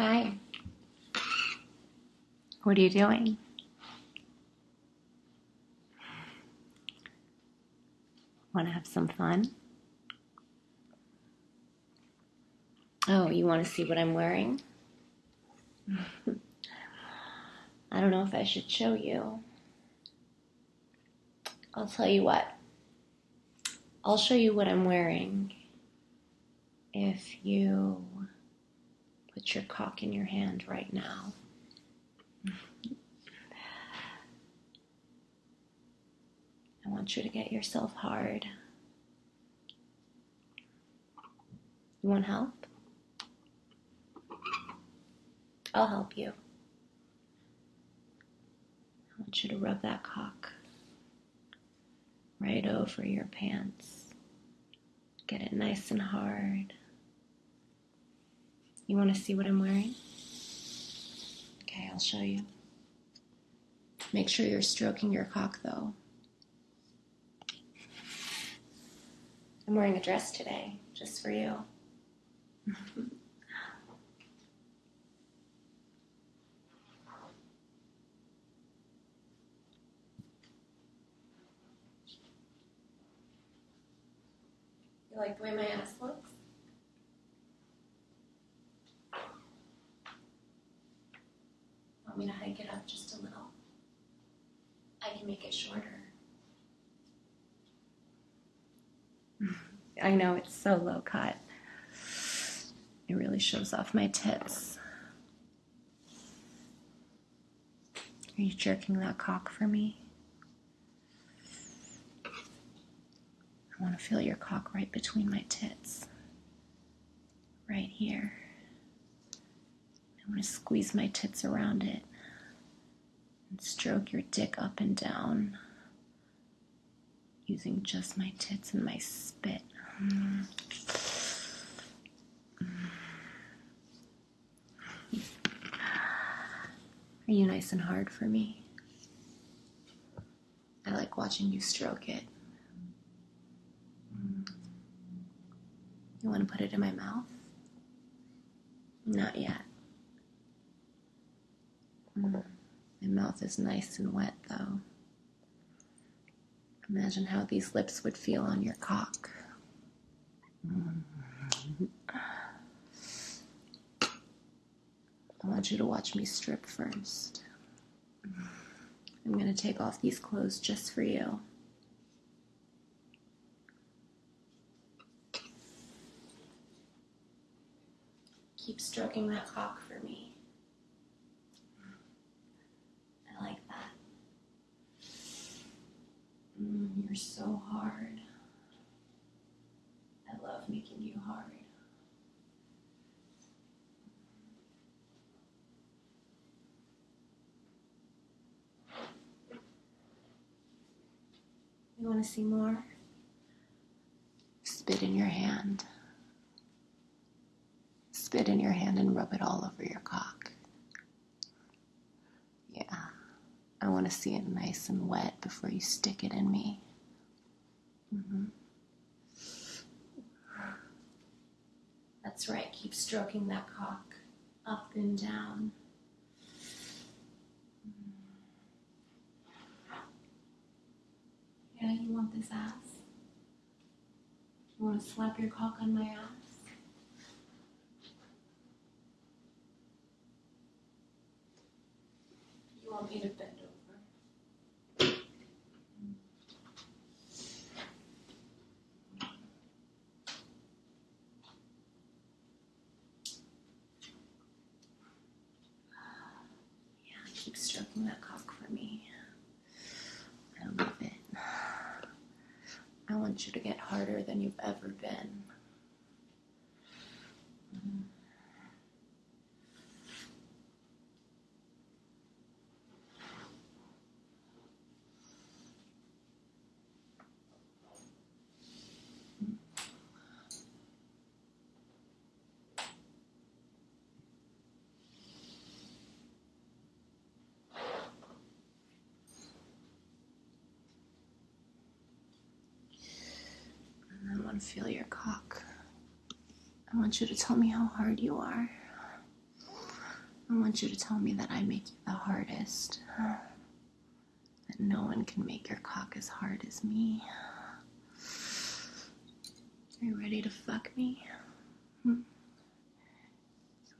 Hi. What are you doing? Want to have some fun? Oh, you want to see what I'm wearing? I don't know if I should show you. I'll tell you what. I'll show you what I'm wearing if you put your cock in your hand right now. I want you to get yourself hard. You want help? I'll help you. I want you to rub that cock right over your pants. Get it nice and hard. You want to see what I'm wearing? Okay, I'll show you. Make sure you're stroking your cock though. I'm wearing a dress today, just for you. You like the way my ass looks? Want me to hike it up just a little? I can make it shorter. I know it's so low cut. It really shows off my tits. Are you jerking that cock for me? I want to feel your cock right between my tits. Right here. I want to squeeze my tits around it and stroke your dick up and down using just my tits and my spit. Mm. Are you nice and hard for me? I like watching you stroke it. You want to put it in my mouth? Not yet. Mm. My mouth is nice and wet, though. Imagine how these lips would feel on your cock. I want you to watch me strip first. I'm going to take off these clothes just for you. Keep stroking that cock for me. I like that. Mm, you're so hard. I love making you hard. You want to see more? Spit in your hand. Spit in your hand and rub it all over your cock. Yeah. I want to see it nice and wet before you stick it in me. hmm That's right. Keep stroking that cock up and down. Yeah, you want this ass? You want to slap your cock on my ass? You want me to bend over? Yeah, keep stroking that cock for me. I love it. I want you to get harder than you've ever been. I want to feel your cock. I want you to tell me how hard you are. I want you to tell me that I make you the hardest. That no one can make your cock as hard as me. Are you ready to fuck me? Hmm?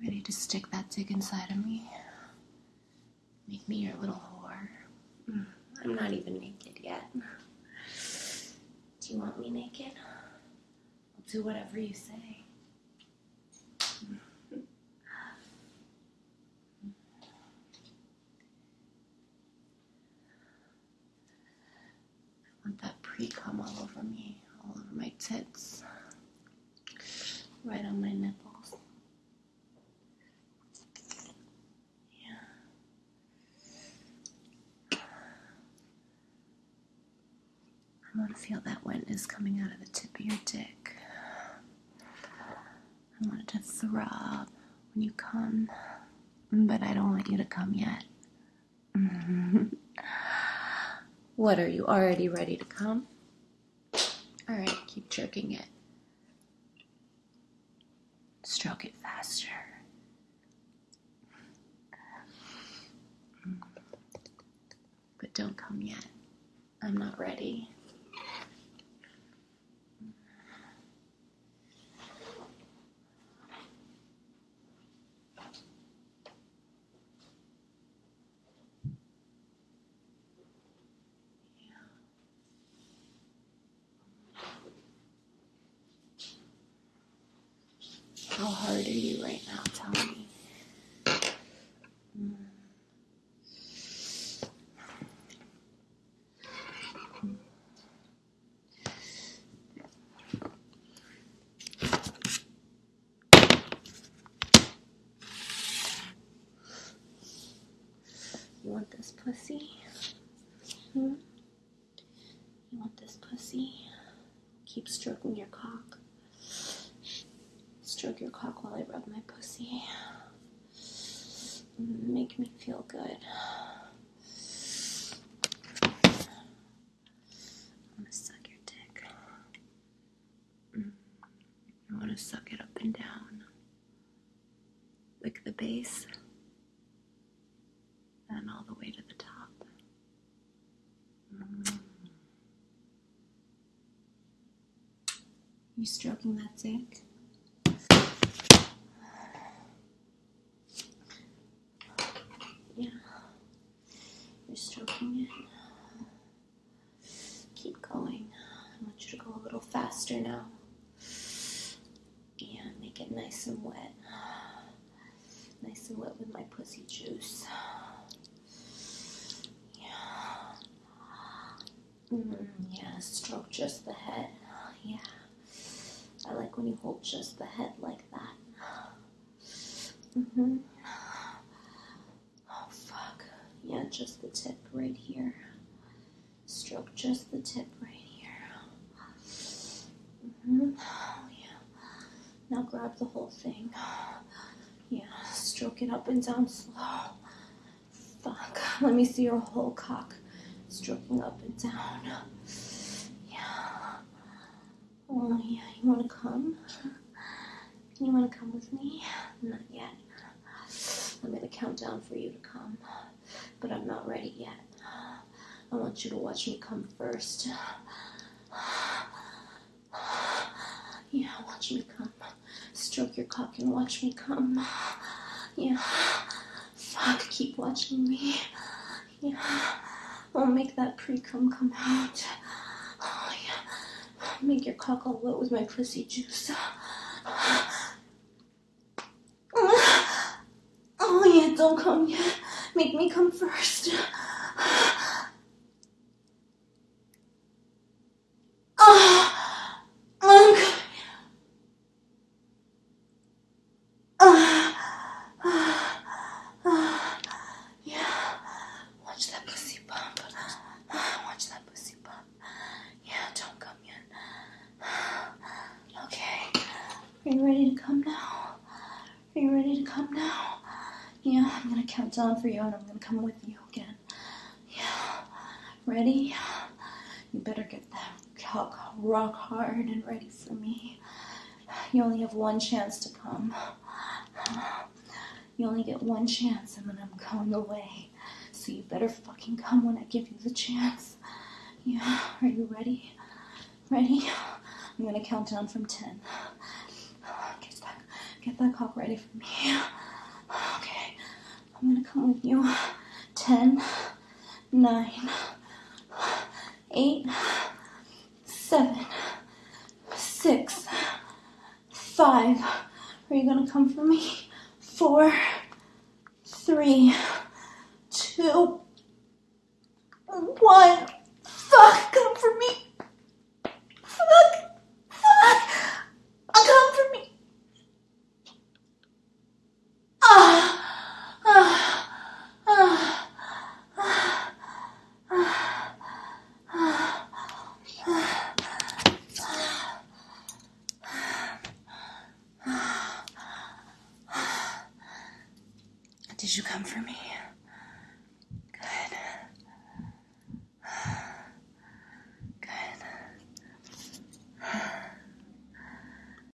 Ready to stick that dick inside of me? Make me your little whore. Mm, I'm not even naked yet. Do you want me naked? Do whatever you say. I want that pre cum all over me, all over my tits, right on my nipples. Yeah. I want to feel that wetness coming out of the tip of your dick. I want it to throb when you come, but I don't want you to come yet. what are you already ready to come? All right, keep jerking it. Stroke it faster. But don't come yet. I'm not ready. How hard are you right now? Tell me. You want this pussy? Hmm? You want this pussy? Keep stroking your cock. Stroke your cock while I rub my pussy. Make me feel good. I want to suck your dick. Mm. I want to suck it up and down. Lick the base. And all the way to the top. Mm. You stroking that dick? Yeah. You're stroking it. Keep going. I want you to go a little faster now. And make it nice and wet. Nice and wet with my pussy juice. Yeah. Mm, yeah, stroke just the head. Yeah. I like when you hold just the head like that. Mm-hmm. Oh, fuck. Yeah, just the tip right here. Stroke just the tip right here. hmm Oh, yeah. Now grab the whole thing. Yeah, stroke it up and down slow. Fuck. Let me see your whole cock stroking up and down. Yeah. Oh, yeah. You want to come? You want to come with me? Not yet. I'm going to count down for you to come, but I'm not ready yet. I want you to watch me come first. Yeah, watch me come. Stroke your cock and watch me come. Yeah. Fuck, keep watching me. Yeah. I'll make that pre cum come out. Oh, yeah. Make your cock all wet with my pussy juice. Oh, yeah, don't come yet. Make me come first. Ah, I'm coming. Ah, ah, ah. Yeah, watch that pussy pump. Ah, Watch that pussy pump. Yeah, don't come yet. Okay, are you ready to come now? Are you ready to come now? Yeah, I'm gonna count down for you and I'm gonna come with you again. Yeah, ready? You better get that cock rock hard and ready for me. You only have one chance to come. You only get one chance, and then I'm going away. So you better fucking come when I give you the chance. Yeah, are you ready? Ready? I'm gonna count down from ten. Get that, get that cock ready for me. I'm gonna come with you. Ten, nine, eight, seven, six, five. Are you gonna come for me? Four, three, two, one. Fuck, come for me. Fuck, fuck. Come for me. Ah, ah, ah, ah, ah, Did you come for me?